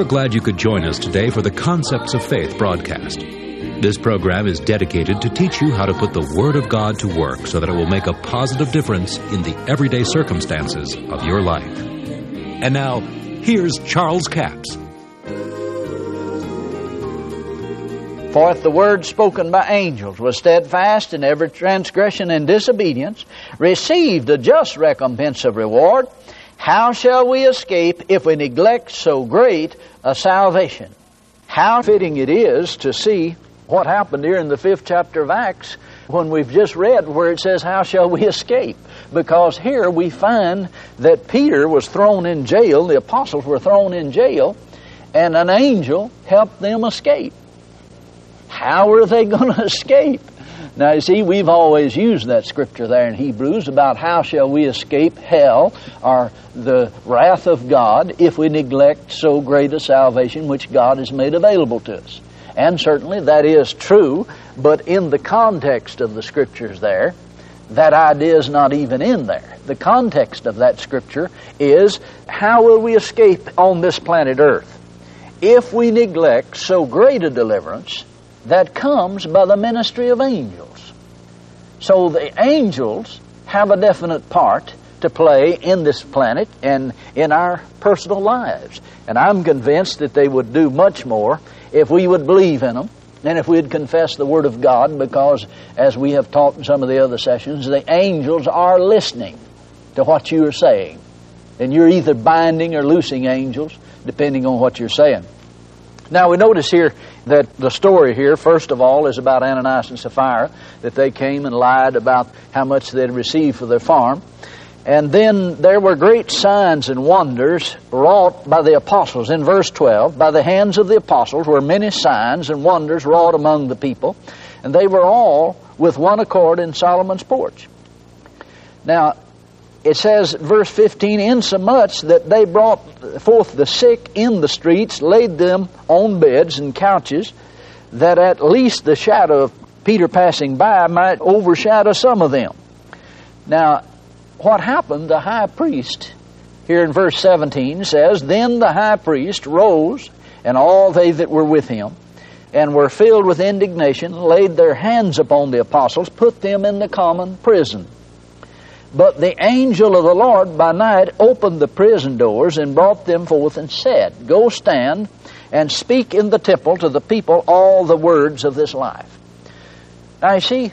are glad you could join us today for the Concepts of Faith broadcast. This program is dedicated to teach you how to put the Word of God to work so that it will make a positive difference in the everyday circumstances of your life. And now, here's Charles Capps. For if the word spoken by angels was steadfast in every transgression and disobedience, received a just recompense of reward, how shall we escape if we neglect so great a salvation? How fitting it is to see what happened here in the fifth chapter of Acts when we've just read where it says, How shall we escape? Because here we find that Peter was thrown in jail, the apostles were thrown in jail, and an angel helped them escape. How are they going to escape? Now, you see, we've always used that scripture there in Hebrews about how shall we escape hell or the wrath of God if we neglect so great a salvation which God has made available to us. And certainly that is true, but in the context of the scriptures there, that idea is not even in there. The context of that scripture is how will we escape on this planet Earth if we neglect so great a deliverance that comes by the ministry of angels. So the angels have a definite part to play in this planet and in our personal lives. And I'm convinced that they would do much more if we would believe in them and if we'd confess the Word of God because, as we have taught in some of the other sessions, the angels are listening to what you are saying. And you're either binding or loosing angels, depending on what you're saying. Now we notice here that the story here, first of all, is about Ananias and Sapphira, that they came and lied about how much they'd received for their farm. And then there were great signs and wonders wrought by the apostles. In verse 12, by the hands of the apostles were many signs and wonders wrought among the people, and they were all with one accord in Solomon's porch. Now, it says, verse 15, insomuch that they brought forth the sick in the streets, laid them on beds and couches, that at least the shadow of Peter passing by might overshadow some of them. Now, what happened, the high priest, here in verse 17 says, Then the high priest rose, and all they that were with him, and were filled with indignation, laid their hands upon the apostles, put them in the common prison. But the angel of the Lord by night opened the prison doors and brought them forth and said, Go stand and speak in the temple to the people all the words of this life. Now you see,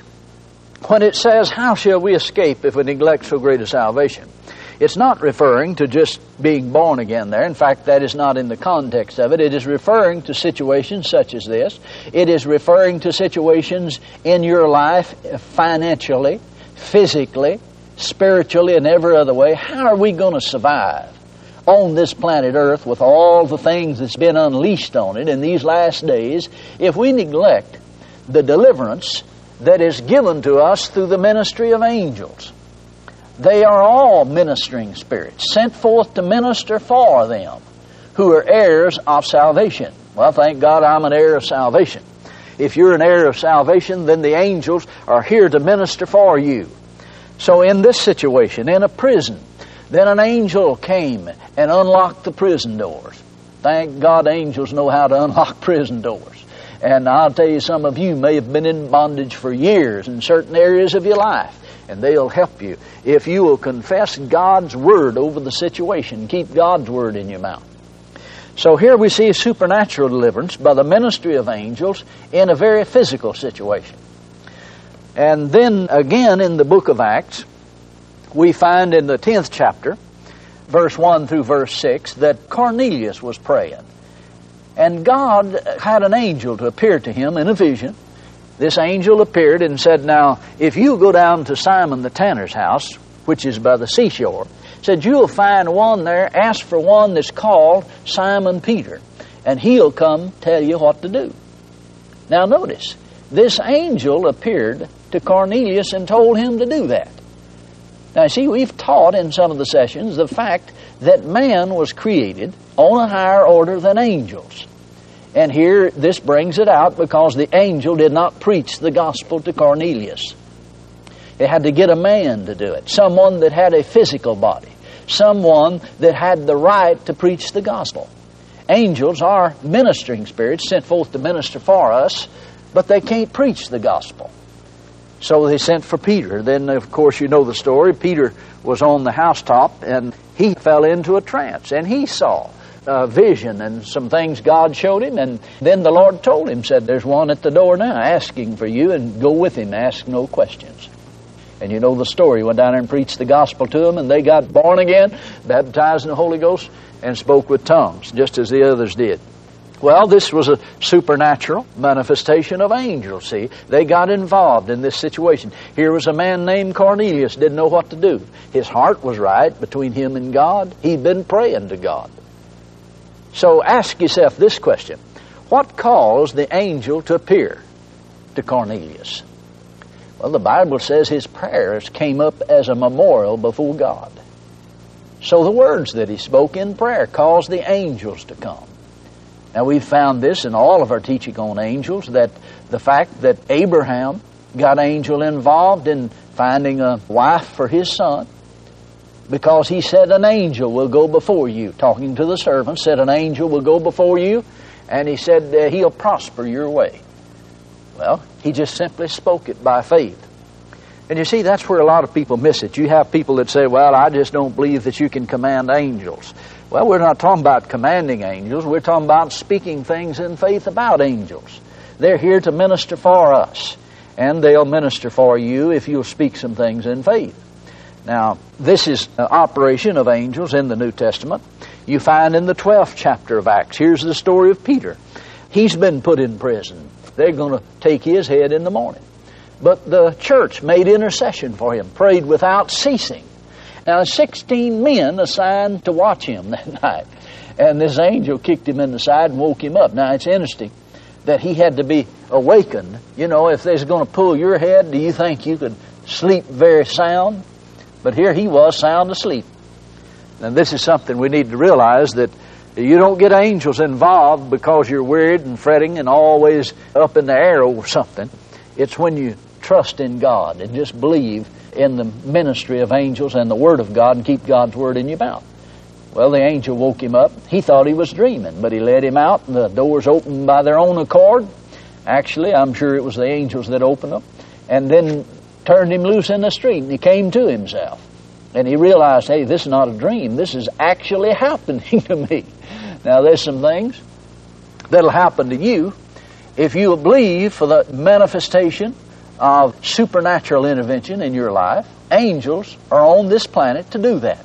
when it says, How shall we escape if we neglect so great a salvation? It's not referring to just being born again there. In fact, that is not in the context of it. It is referring to situations such as this. It is referring to situations in your life financially, physically, spiritually, and every other way, how are we going to survive on this planet Earth with all the things that's been unleashed on it in these last days if we neglect the deliverance that is given to us through the ministry of angels? They are all ministering spirits sent forth to minister for them who are heirs of salvation. Well, thank God I'm an heir of salvation. If you're an heir of salvation, then the angels are here to minister for you. So, in this situation, in a prison, then an angel came and unlocked the prison doors. Thank God angels know how to unlock prison doors. And I'll tell you, some of you may have been in bondage for years in certain areas of your life, and they'll help you if you will confess God's Word over the situation. Keep God's Word in your mouth. So here we see supernatural deliverance by the ministry of angels in a very physical situation. And then again in the book of Acts, we find in the 10th chapter, verse 1 through verse 6, that Cornelius was praying. And God had an angel to appear to him in a vision. This angel appeared and said, Now, if you go down to Simon the tanner's house, which is by the seashore, said, You'll find one there, ask for one that's called Simon Peter, and he'll come tell you what to do. Now, notice, this angel appeared to Cornelius and told him to do that. Now, see, we've taught in some of the sessions the fact that man was created on a higher order than angels. And here, this brings it out because the angel did not preach the gospel to Cornelius. It had to get a man to do it, someone that had a physical body, someone that had the right to preach the gospel. Angels are ministering spirits sent forth to minister for us, but they can't preach the gospel. So they sent for Peter. Then, of course, you know the story. Peter was on the housetop and he fell into a trance and he saw a vision and some things God showed him. And then the Lord told him, said, There's one at the door now asking for you and go with him, ask no questions. And you know the story. He went down there and preached the gospel to them, and they got born again, baptized in the Holy Ghost, and spoke with tongues, just as the others did. Well, this was a supernatural manifestation of angels, see. They got involved in this situation. Here was a man named Cornelius, didn't know what to do. His heart was right between him and God. He'd been praying to God. So ask yourself this question. What caused the angel to appear to Cornelius? Well, the Bible says his prayers came up as a memorial before God. So the words that he spoke in prayer caused the angels to come. Now we've found this in all of our teaching on angels that the fact that Abraham got angel involved in finding a wife for his son because he said an angel will go before you talking to the servant said an angel will go before you and he said uh, he'll prosper your way. Well he just simply spoke it by faith. And you see that's where a lot of people miss it. You have people that say well i just don't believe that you can command angels well, we're not talking about commanding angels. We're talking about speaking things in faith about angels. They're here to minister for us, and they'll minister for you if you'll speak some things in faith. Now, this is an operation of angels in the New Testament. You find in the 12th chapter of Acts. Here's the story of Peter. He's been put in prison. They're going to take his head in the morning. But the church made intercession for him, prayed without ceasing. Now, 16 men assigned to watch him that night. And this angel kicked him in the side and woke him up. Now, it's interesting that he had to be awakened. You know, if they's going to pull your head, do you think you could sleep very sound? But here he was, sound asleep. And this is something we need to realize that you don't get angels involved because you're worried and fretting and always up in the air over something. It's when you trust in God and just believe in the ministry of angels and the Word of God and keep God's Word in your mouth. Well, the angel woke him up. He thought he was dreaming, but he let him out, and the doors opened by their own accord. Actually, I'm sure it was the angels that opened them, and then turned him loose in the street, and he came to himself. And he realized, hey, this is not a dream. This is actually happening to me. Now, there's some things that'll happen to you if you believe for the manifestation of supernatural intervention in your life. Angels are on this planet to do that.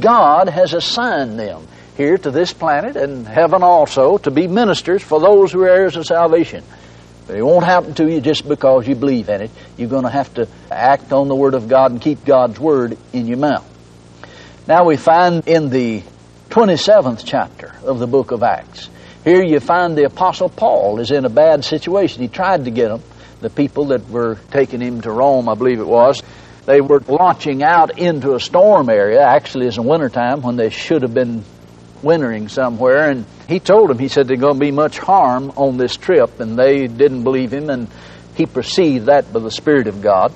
God has assigned them here to this planet and heaven also to be ministers for those who are heirs of salvation. But it won't happen to you just because you believe in it. You're going to have to act on the Word of God and keep God's Word in your mouth. Now we find in the 27th chapter of the book of Acts, here you find the Apostle Paul is in a bad situation. He tried to get them the people that were taking him to Rome, I believe it was, they were launching out into a storm area. Actually, it's in wintertime when they should have been wintering somewhere. And he told them, he said, there's going to be much harm on this trip. And they didn't believe him, and he perceived that by the Spirit of God.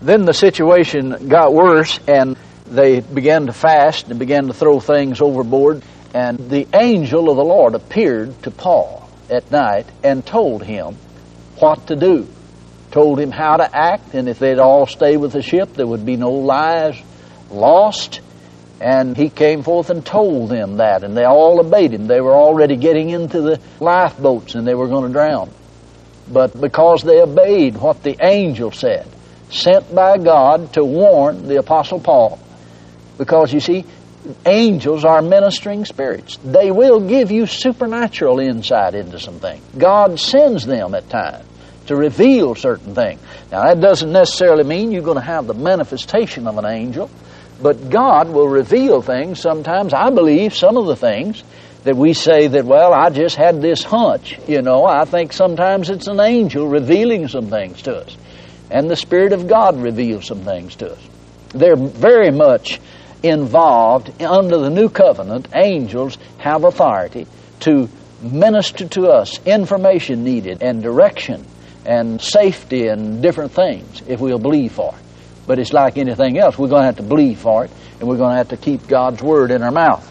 Then the situation got worse, and they began to fast and began to throw things overboard. And the angel of the Lord appeared to Paul at night and told him what to do, told him how to act, and if they'd all stay with the ship, there would be no lives lost. And he came forth and told them that, and they all obeyed him. They were already getting into the lifeboats and they were going to drown. But because they obeyed what the angel said, sent by God to warn the Apostle Paul, because you see, angels are ministering spirits. They will give you supernatural insight into some things. God sends them at times to reveal certain things. Now, that doesn't necessarily mean you're going to have the manifestation of an angel, but God will reveal things sometimes. I believe some of the things that we say that, well, I just had this hunch, you know, I think sometimes it's an angel revealing some things to us. And the Spirit of God reveals some things to us. They're very much involved under the new covenant. Angels have authority to minister to us information needed and direction and safety and different things if we'll believe for it. But it's like anything else. We're going to have to believe for it, and we're going to have to keep God's Word in our mouth.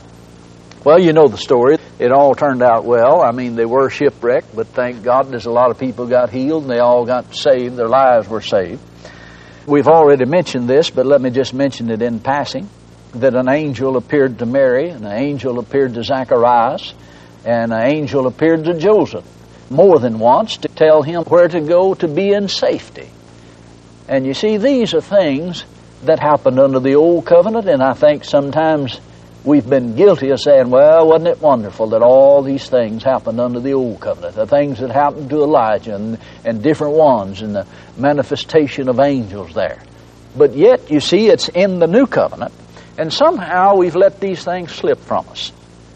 Well, you know the story. It all turned out well. I mean, they were shipwrecked, but thank God there's a lot of people got healed and they all got saved. Their lives were saved. We've already mentioned this, but let me just mention it in passing that an angel appeared to Mary, and an angel appeared to Zacharias, and an angel appeared to Joseph more than once to tell him where to go to be in safety. And you see, these are things that happened under the old covenant, and I think sometimes we've been guilty of saying, well, wasn't it wonderful that all these things happened under the old covenant? The things that happened to Elijah and, and different ones and the manifestation of angels there. But yet, you see, it's in the new covenant, and somehow we've let these things slip from us.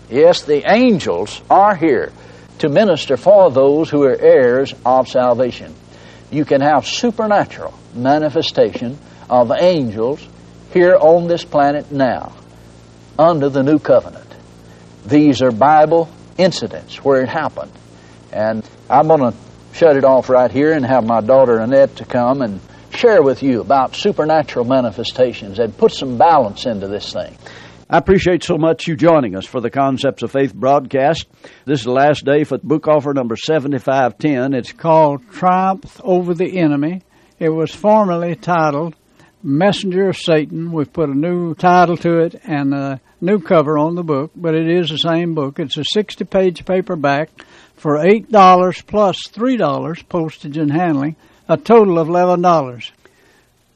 Yes, the angels are here to minister for those who are heirs of salvation. You can have supernatural manifestation of angels here on this planet now under the new covenant. These are Bible incidents where it happened. And I'm going to shut it off right here and have my daughter Annette to come and share with you about supernatural manifestations and put some balance into this thing. I appreciate so much you joining us for the Concepts of Faith broadcast. This is the last day for book offer number 7510. It's called Triumph Over the Enemy. It was formerly titled Messenger of Satan. We've put a new title to it and a new cover on the book, but it is the same book. It's a 60 page paperback for $8 plus $3 postage and handling, a total of $11.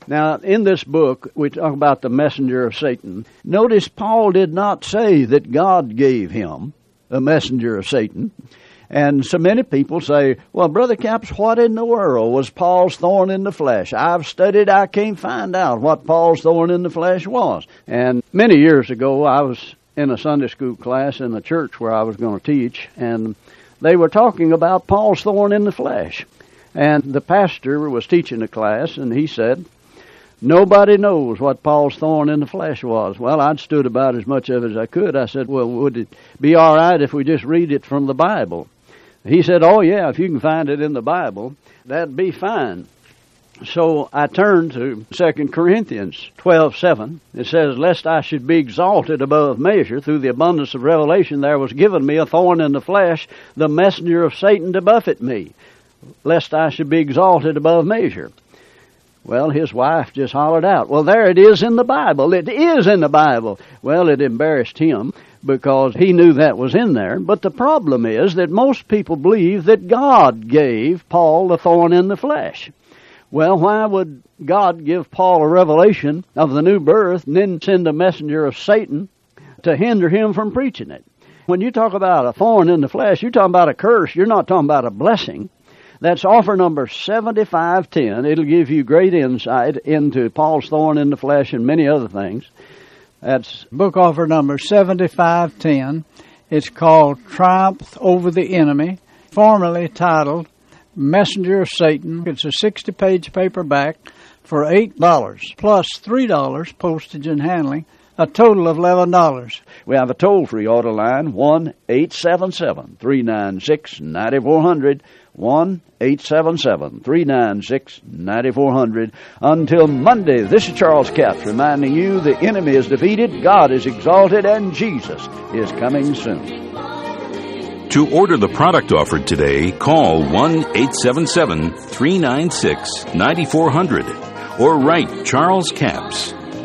Now, in this book, we talk about the messenger of Satan. Notice Paul did not say that God gave him a messenger of Satan. And so many people say, well, Brother Capps, what in the world was Paul's thorn in the flesh? I've studied, I can't find out what Paul's thorn in the flesh was. And many years ago, I was in a Sunday school class in the church where I was going to teach, and they were talking about Paul's thorn in the flesh. And the pastor was teaching the class, and he said, Nobody knows what Paul's thorn in the flesh was. Well, I'd stood about as much of it as I could. I said, Well, would it be all right if we just read it from the Bible? He said, Oh, yeah, if you can find it in the Bible, that'd be fine. So I turned to 2 Corinthians 12 7. It says, Lest I should be exalted above measure, through the abundance of revelation, there was given me a thorn in the flesh, the messenger of Satan to buffet me, lest I should be exalted above measure. Well, his wife just hollered out, Well, there it is in the Bible. It is in the Bible. Well, it embarrassed him because he knew that was in there. But the problem is that most people believe that God gave Paul the thorn in the flesh. Well, why would God give Paul a revelation of the new birth and then send a messenger of Satan to hinder him from preaching it? When you talk about a thorn in the flesh, you're talking about a curse. You're not talking about a blessing. That's offer number 7510. It'll give you great insight into Paul's thorn in the flesh and many other things. That's book offer number 7510. It's called Triumph Over the Enemy, formerly titled Messenger of Satan. It's a 60 page paperback for $8 plus $3 postage and handling, a total of $11. We have a toll free order line 1 877 396 9400. 1 877 396 9400. Until Monday, this is Charles Capps reminding you the enemy is defeated, God is exalted, and Jesus is coming soon. To order the product offered today, call 1 877 396 9400 or write Charles Capps,